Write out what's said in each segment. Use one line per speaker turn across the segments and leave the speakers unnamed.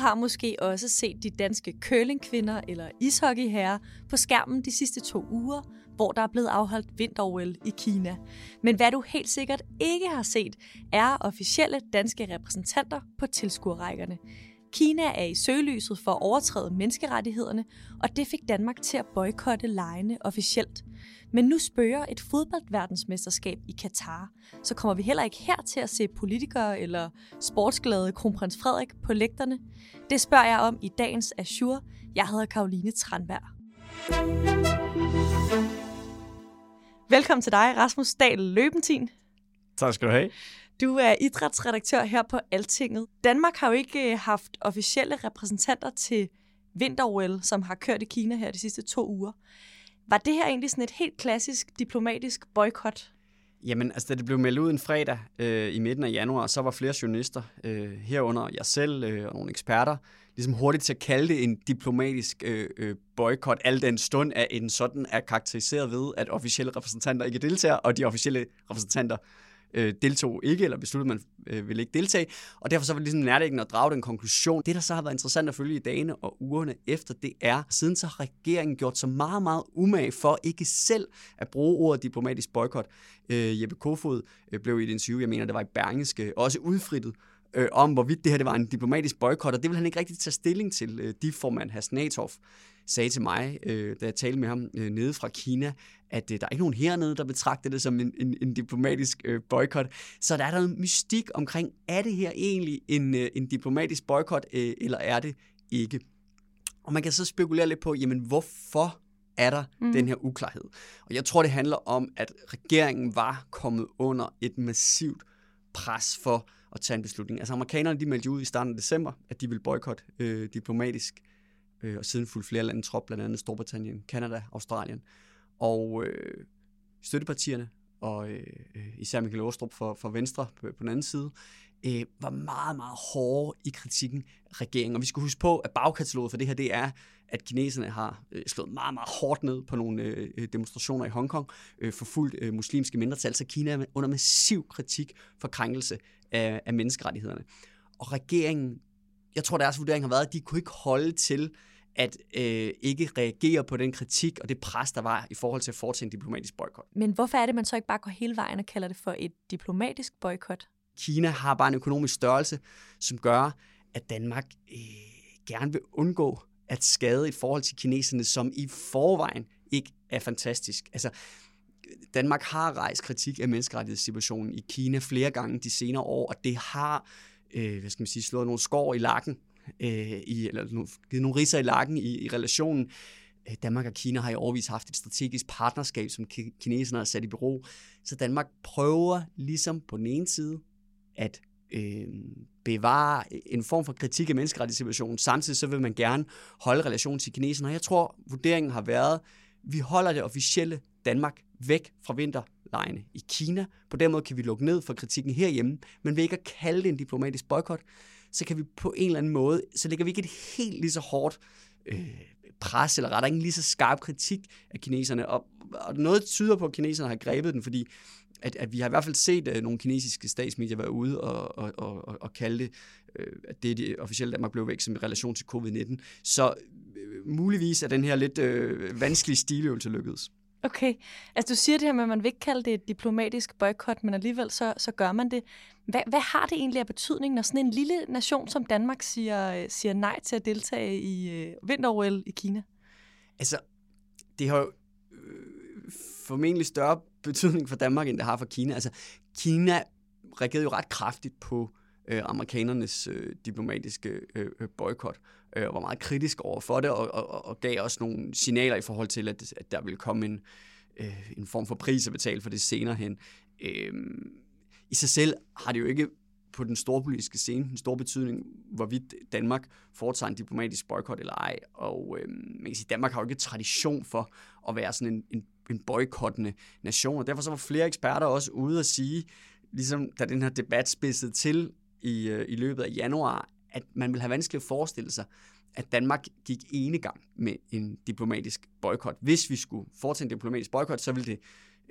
Har måske også set de danske curlingkvinder eller ishockeyherrer på skærmen de sidste to uger, hvor der er blevet afholdt vinter i Kina. Men hvad du helt sikkert ikke har set, er officielle danske repræsentanter på tilskuerrækkerne. Kina er i søgelyset for at overtræde menneskerettighederne, og det fik Danmark til at boykotte lejene officielt. Men nu spørger et fodboldverdensmesterskab i Katar, så kommer vi heller ikke her til at se politikere eller sportsglade kronprins Frederik på lægterne. Det spørger jeg om i dagens Azure. Jeg hedder Karoline Tranberg. Velkommen til dig, Rasmus Dahl Løbentin.
Tak skal du have.
Du er idrætsredaktør her på Altinget. Danmark har jo ikke øh, haft officielle repræsentanter til vinter som har kørt i Kina her de sidste to uger. Var det her egentlig sådan et helt klassisk diplomatisk boykot?
Jamen, altså da det blev meldt ud en fredag øh, i midten af januar, så var flere journalister, øh, herunder jeg selv øh, og nogle eksperter, ligesom hurtigt til at kalde det en diplomatisk øh, øh, boykot, al den stund af en sådan er karakteriseret ved, at officielle repræsentanter ikke deltager, og de officielle repræsentanter øh, deltog ikke, eller besluttede, man øh, ville ikke deltage. Og derfor så var det ligesom nærliggende at drage den konklusion. Det, der så har været interessant at følge i dagene og ugerne efter, det er, siden så har regeringen gjort så meget, meget umage for ikke selv at bruge ordet diplomatisk boykot. Øh, Jeppe Kofod øh, blev i et interview, jeg mener, det var i Berlingske, også udfrittet øh, om, hvorvidt det her det var en diplomatisk boykot, og det vil han ikke rigtig tage stilling til. Øh, de formand Hasnatov sagde til mig, øh, da jeg talte med ham øh, nede fra Kina, at øh, der er ikke nogen hernede, der betragter det som en, en, en diplomatisk øh, boykot. Så der er der en mystik omkring, er det her egentlig en, øh, en diplomatisk boykot, øh, eller er det ikke? Og man kan så spekulere lidt på, jamen hvorfor er der mm. den her uklarhed? Og jeg tror, det handler om, at regeringen var kommet under et massivt pres for at tage en beslutning. Altså amerikanerne de meldte ud i starten af december, at de ville boykotte øh, diplomatisk, øh, og siden fulgte flere lande trop, blandt andet Storbritannien, Kanada, Australien. Og øh, støttepartierne, og øh, især Michael Åstrup for, for Venstre på, på den anden side, øh, var meget, meget hårde i kritikken af regeringen. Og vi skal huske på, at bagkataloget for det her, det er, at kineserne har øh, slået meget, meget hårdt ned på nogle øh, demonstrationer i Hongkong, øh, fuldt øh, muslimske mindretal, så Kina er under massiv kritik for krænkelse af, af menneskerettighederne. Og regeringen, jeg tror deres vurdering har været, at de kunne ikke holde til at øh, ikke reagere på den kritik og det pres, der var i forhold til at foretage en diplomatisk boykot.
Men hvorfor er det, man så ikke bare går hele vejen og kalder det for et diplomatisk boykot?
Kina har bare en økonomisk størrelse, som gør, at Danmark øh, gerne vil undgå at skade i forhold til kineserne, som i forvejen ikke er fantastisk. Altså, Danmark har rejst kritik af menneskerettighedssituationen i Kina flere gange de senere år, og det har øh, hvad skal man sige, slået nogle skår i lakken, øh, i, eller givet nogle riser i lakken i, i relationen. Øh, Danmark og Kina har i overvis haft et strategisk partnerskab, som kineserne har sat i bureau. Så Danmark prøver ligesom på den ene side at øh, bevare en form for kritik af menneskerettighedssituationen. Samtidig så vil man gerne holde relationen til kineserne. Og jeg tror, vurderingen har været, vi holder det officielle Danmark væk fra vinterlejene i Kina. På den måde kan vi lukke ned for kritikken herhjemme, men ved ikke at kalde det en diplomatisk boykot, så kan vi på en eller anden måde, så lægger vi ikke et helt lige så hårdt øh, pres, eller rettere ikke lige så skarp kritik af kineserne. Og, og noget tyder på, at kineserne har grebet den, fordi at, at vi har i hvert fald set uh, nogle kinesiske statsmedier være ude og, og, og, og kalde det, uh, at det det officielle Danmark blev væk som i relation til covid-19. Så uh, muligvis er den her lidt uh, vanskelige stiløvelse lykkedes.
Okay, altså du siger det her med, at man vil ikke kalde det et diplomatisk boykot, men alligevel så, så gør man det. Hvad, hvad har det egentlig af betydning, når sådan en lille nation som Danmark siger, siger nej til at deltage i øh, vinter i Kina?
Altså, det har jo øh, formentlig større betydning for Danmark, end det har for Kina. Altså, Kina reagerede jo ret kraftigt på øh, amerikanernes øh, diplomatiske øh, øh boykot, øh, og var meget kritisk over for det, og, og, og gav også nogle signaler i forhold til, at, at der ville komme en, øh, en form for pris at betale for det senere hen. Øh, I sig selv har det jo ikke på den store politiske scene en stor betydning, hvorvidt Danmark foretager en diplomatisk boykot eller ej. Og øh, man kan sige, Danmark har jo ikke tradition for at være sådan en, en, en boykottende nation, og derfor så var flere eksperter også ude at sige, ligesom da den her debat spidsede til i, øh, i løbet af januar, at man vil have vanskeligt at forestille sig, at Danmark gik ene gang med en diplomatisk boykot. Hvis vi skulle foretage en diplomatisk boykot, så ville det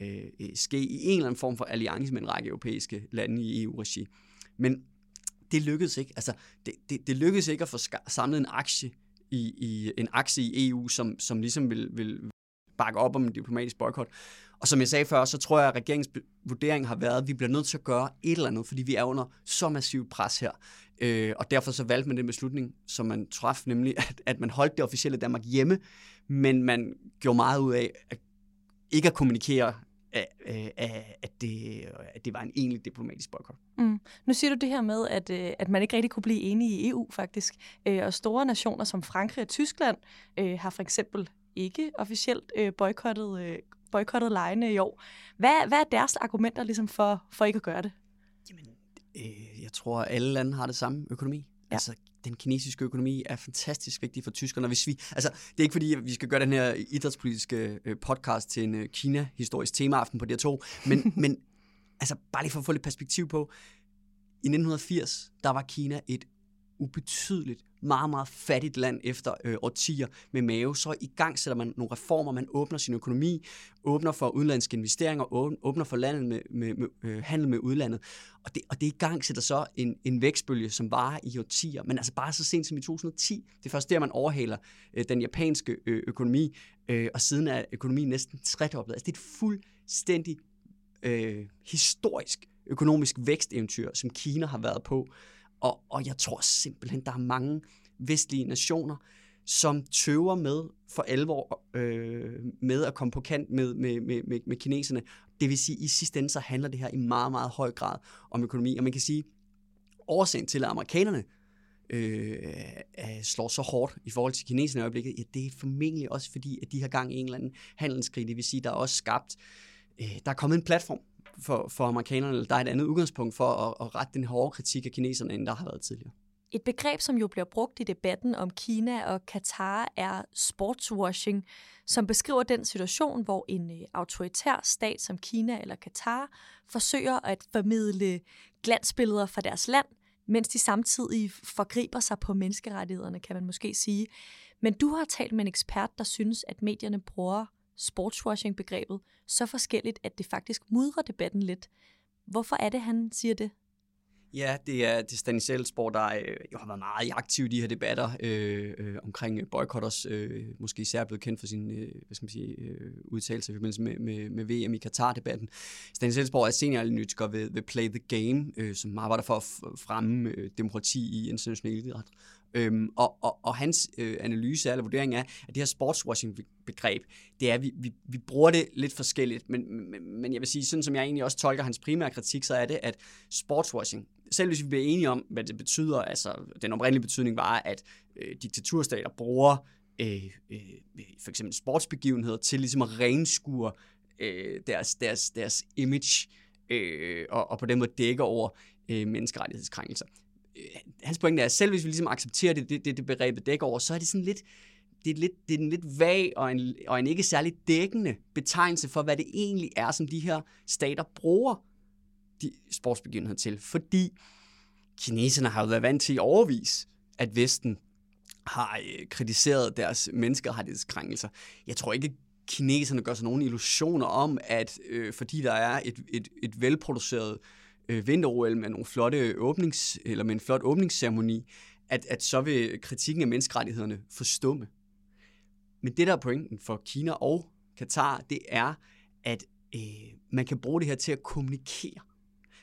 øh, øh, ske i en eller anden form for alliance med en række europæiske lande i EU-regi. Men det lykkedes ikke. Altså, det, det, det lykkedes ikke at få samlet en aktie i, i en aktie i EU, som, som ligesom vil, vil bakke op om en diplomatisk boykot. Og som jeg sagde før, så tror jeg, at regeringens vurdering har været, at vi bliver nødt til at gøre et eller andet, fordi vi er under så massivt pres her. Øh, og derfor så valgte man den beslutning, som man traf, nemlig at, at man holdt det officielle Danmark hjemme, men man gjorde meget ud af at ikke at kommunikere at øh, at, det, at det var en egentlig diplomatisk boykot.
Mm. Nu siger du det her med, at, øh, at man ikke rigtig kunne blive enige i EU faktisk. Øh, og store nationer som Frankrig og Tyskland øh, har for eksempel ikke officielt boykottet, boykottet lejene i år. Hvad, hvad er deres argumenter ligesom for, for ikke at gøre det?
Jamen, øh, jeg tror, at alle lande har det samme økonomi. Ja. Altså, den kinesiske økonomi er fantastisk vigtig for tyskerne. Hvis vi, altså, det er ikke fordi, vi skal gøre den her idrætspolitiske øh, podcast til en øh, Kina-historisk temaaften på de to, men, men altså, bare lige for at få lidt perspektiv på, i 1980, der var Kina et ubetydeligt, meget, meget fattigt land efter øh, årtier med mave, så i gang sætter man nogle reformer, man åbner sin økonomi, åbner for udenlandske investeringer, åbner for landet med, med, med øh, handel med udlandet. Og det, og det i gang sætter så en, en vækstbølge, som varer i årtier, men altså bare så sent som i 2010. Det er først der, man overhaler øh, den japanske øh, økonomi, øh, og siden er økonomien næsten tredoblet. Altså det er et fuldstændig øh, historisk økonomisk væksteventyr, som Kina har været på. Og, og jeg tror simpelthen, der er mange vestlige nationer, som tøver med for alvor øh, med at komme på kant med, med, med, med, med kineserne. Det vil sige, at i sidste ende så handler det her i meget, meget høj grad om økonomi. Og man kan sige, årsagen til, at amerikanerne øh, øh, slår så hårdt i forhold til kineserne i øjeblikket, ja, det er formentlig også fordi, at de har gang i en eller anden handelskrig. Det vil sige, der er også skabt, øh, der er kommet en platform for, for amerikanerne, eller der er et andet udgangspunkt for at, at rette den hårde kritik af kineserne, end der har været tidligere.
Et begreb, som jo bliver brugt i debatten om Kina og Katar, er sportswashing, som beskriver den situation, hvor en øh, autoritær stat som Kina eller Katar forsøger at formidle glansbilleder fra deres land, mens de samtidig forgriber sig på menneskerettighederne, kan man måske sige. Men du har talt med en ekspert, der synes, at medierne bruger sportswashing-begrebet så forskelligt, at det faktisk mudrer debatten lidt. Hvorfor er det, han siger det?
Ja, det er, det er Stanis Elsborg, der øh, jo har været meget aktiv i de her debatter øh, øh, omkring øh, boykotters, øh, måske især blevet kendt for sin øh, hvad skal man sige, øh, udtalelse i forbindelse med, med, med VM i Katar-debatten. Stanis Elsborg er senioranalytiker ved, ved Play the Game, øh, som arbejder for at fremme øh, demokrati i international idræt. Øhm, og, og, og hans øh, analyse eller vurdering er, at det her sportswashing-begreb, det er, vi, vi, vi bruger det lidt forskelligt, men, men, men jeg vil sige, sådan som jeg egentlig også tolker hans primære kritik, så er det, at sportswashing, selv hvis vi bliver enige om, hvad det betyder, altså den oprindelige betydning var, at øh, diktaturstater bruger øh, øh, for eksempel sportsbegivenheder til ligesom at renskure øh, deres, deres, deres image, øh, og, og på den måde dække over øh, menneskerettighedskrænkelser. Øh, hans pointe er, at selv hvis vi ligesom accepterer det, det, det, det begrebet dækker over, så er det sådan lidt, det er, lidt, det er en lidt vag og en, og en ikke særlig dækkende betegnelse for, hvad det egentlig er, som de her stater bruger de sportsbegivenheder til. Fordi kineserne har jo været vant til i overvis, at Vesten har øh, kritiseret deres menneskerettighedskrænkelser. Jeg tror ikke, kineserne gør sig nogen illusioner om, at øh, fordi der er et, et, et velproduceret øh, Øh, vinter-OL med nogle flotte åbnings, eller med en flot åbningsceremoni, at, at så vil kritikken af menneskerettighederne forstumme. Men det, der er pointen for Kina og Katar, det er, at øh, man kan bruge det her til at kommunikere.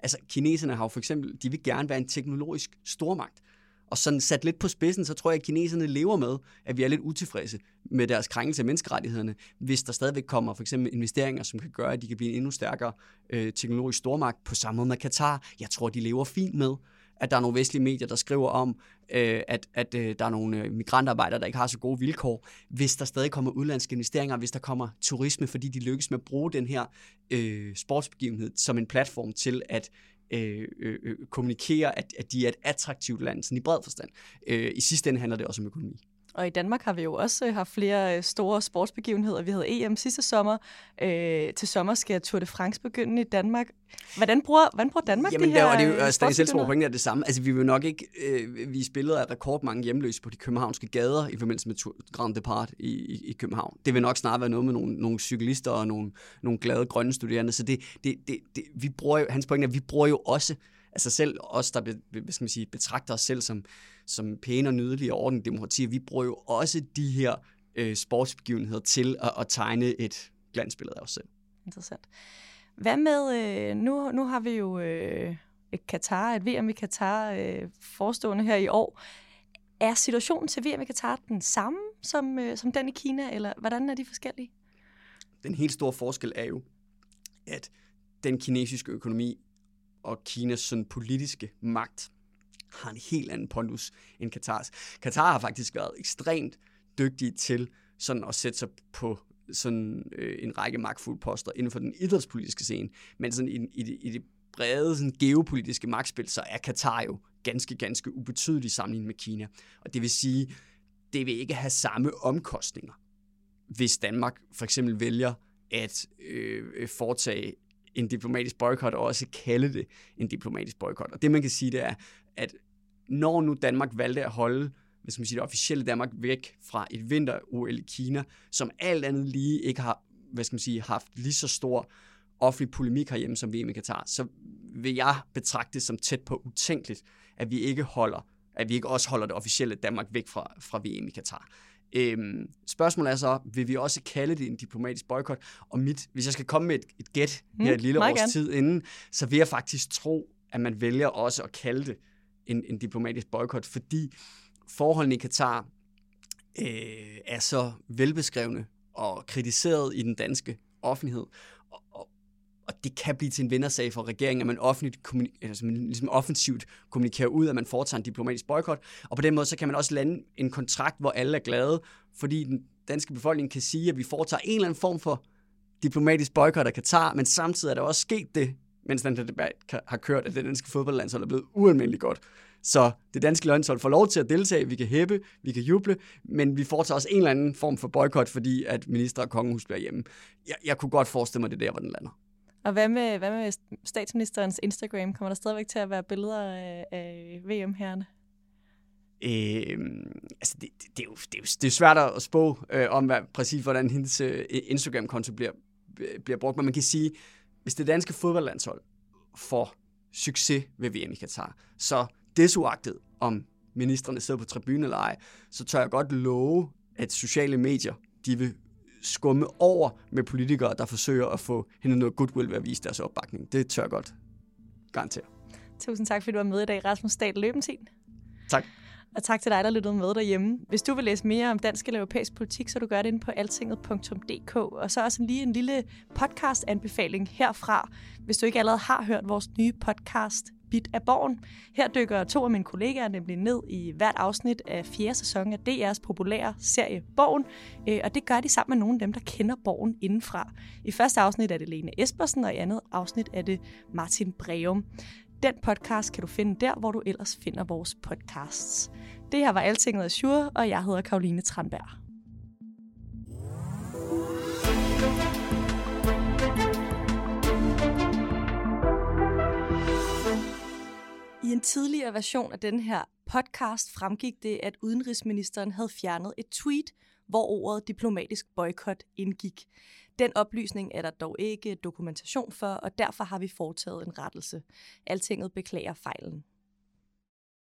Altså, kineserne har jo for eksempel, de vil gerne være en teknologisk stormagt. Og sådan sat lidt på spidsen, så tror jeg, at kineserne lever med, at vi er lidt utilfredse med deres krænkelse af menneskerettighederne, hvis der stadigvæk kommer for eksempel investeringer, som kan gøre, at de kan blive en endnu stærkere øh, teknologisk stormagt på samme måde med Katar. Jeg tror, de lever fint med, at der er nogle vestlige medier, der skriver om, øh, at, at øh, der er nogle øh, migrantarbejdere, der ikke har så gode vilkår, hvis der stadig kommer udlandske investeringer, hvis der kommer turisme, fordi de lykkes med at bruge den her øh, sportsbegivenhed som en platform til at øh, øh, øh kommunikere, at, at de er et attraktivt land, sådan i bred forstand. Øh, I sidste ende handler det også om økonomi.
Og i Danmark har vi jo også øh, haft flere øh, store sportsbegivenheder. Vi havde EM sidste sommer. Øh, til sommer skal Tour de France begynde i Danmark. Hvordan bruger, hvordan bruger Danmark
Jamen,
de her
der, og det er jo,
øh,
altså, selv pointen er det samme. Altså, vi vil nok ikke øh, vise billeder af rekordmange hjemløse på de københavnske gader i forbindelse med Grand Depart i, i, i København. Det vil nok snarere være noget med nogle, nogle cyklister og nogle, nogle glade grønne studerende. Så det, det, det, det, vi bruger jo, hans pointe er, at vi bruger jo også altså selv os, der hvad skal man sige, betragter os selv som, som pæne og nydelige og ordentlige demokratier, vi bruger jo også de her øh, sportsbegivenheder til at, at tegne et glansbillede af os selv.
Interessant. Hvad med, øh, nu, nu har vi jo øh, et Katar, et VM i Katar øh, forestående her i år. Er situationen til VM i Katar den samme som, øh, som den i Kina, eller hvordan er de forskellige?
Den helt store forskel er jo, at den kinesiske økonomi og Kinas sådan politiske magt har en helt anden pondus end Katars. Katar har faktisk været ekstremt dygtige til sådan at sætte sig på sådan øh, en række magtfulde poster inden for den idrætspolitiske scene, men sådan i, i, det, i det brede sådan geopolitiske magtspil, så er Katar jo ganske, ganske ubetydelig sammenlignet med Kina. Og det vil sige, det vil ikke have samme omkostninger, hvis Danmark for eksempel vælger at øh, foretage en diplomatisk boykot, og også kalde det en diplomatisk boykot. Og det man kan sige, det er, at når nu Danmark valgte at holde hvis man siger, det officielle Danmark væk fra et vinter-OL i Kina, som alt andet lige ikke har hvad skal man sige, haft lige så stor offentlig polemik herhjemme som VM i Katar, så vil jeg betragte det som tæt på utænkeligt, at vi ikke holder, at vi ikke også holder det officielle Danmark væk fra, fra VM i Katar. Øhm, spørgsmålet er så, vil vi også kalde det en diplomatisk boykot? Og mit, hvis jeg skal komme med et, et gæt mm, her et lille års gerne. tid inden, så vil jeg faktisk tro, at man vælger også at kalde det en, en diplomatisk boykot, fordi forholdene i Katar øh, er så velbeskrevne og kritiseret i den danske offentlighed, og, og, og det kan blive til en vindersag for regeringen, at man, offentligt altså man ligesom offensivt kommunikerer ud, at man foretager en diplomatisk boykot, og på den måde så kan man også lande en kontrakt, hvor alle er glade, fordi den danske befolkning kan sige, at vi foretager en eller anden form for diplomatisk boykot af Katar, men samtidig er der også sket det, mens den debat har kørt, at det danske fodboldlandshold er blevet ualmindeligt godt. Så det danske landshold får lov til at deltage, vi kan hæppe, vi kan juble, men vi foretager også en eller anden form for boykot, fordi at minister og kongehus bliver hjemme. Jeg, jeg kunne godt forestille mig, det der, hvor den lander.
Og hvad med, hvad med statsministerens Instagram? Kommer der stadigvæk til at være billeder af, VM-herrene?
Øh, altså det, det, det, er jo, det, er jo, det er svært at spå øh, om, hvad, præcis hvordan hendes øh, Instagram-konto bliver, øh, bliver brugt, men man kan sige, hvis det danske fodboldlandshold får succes ved VM i Katar, så desuagtet om ministerne sidder på tribunen eller ej, så tør jeg godt love, at sociale medier, de vil skumme over med politikere, der forsøger at få hende noget goodwill ved at vise deres opbakning. Det tør jeg godt garantere.
Tusind tak, fordi du var med i dag, Rasmus Stad Løbentin.
Tak.
Og tak til dig, der lyttede med derhjemme. Hvis du vil læse mere om dansk eller europæisk politik, så du gør det inde på altinget.dk. Og så også lige en lille podcast-anbefaling herfra, hvis du ikke allerede har hørt vores nye podcast, Bit af Borgen. Her dykker to af mine kollegaer nemlig ned i hvert afsnit af fjerde sæson af DR's populære serie Borgen, øh, og det gør de sammen med nogle af dem, der kender Borgen indenfra. I første afsnit er det Lene Espersen, og i andet afsnit er det Martin Breum. Den podcast kan du finde der, hvor du ellers finder vores podcasts. Det her var Altinget Azure, og jeg hedder Karoline Tranberg. I en tidligere version af den her podcast fremgik det, at udenrigsministeren havde fjernet et tweet, hvor ordet diplomatisk boykot indgik. Den oplysning er der dog ikke dokumentation for, og derfor har vi foretaget en rettelse. Altinget beklager fejlen.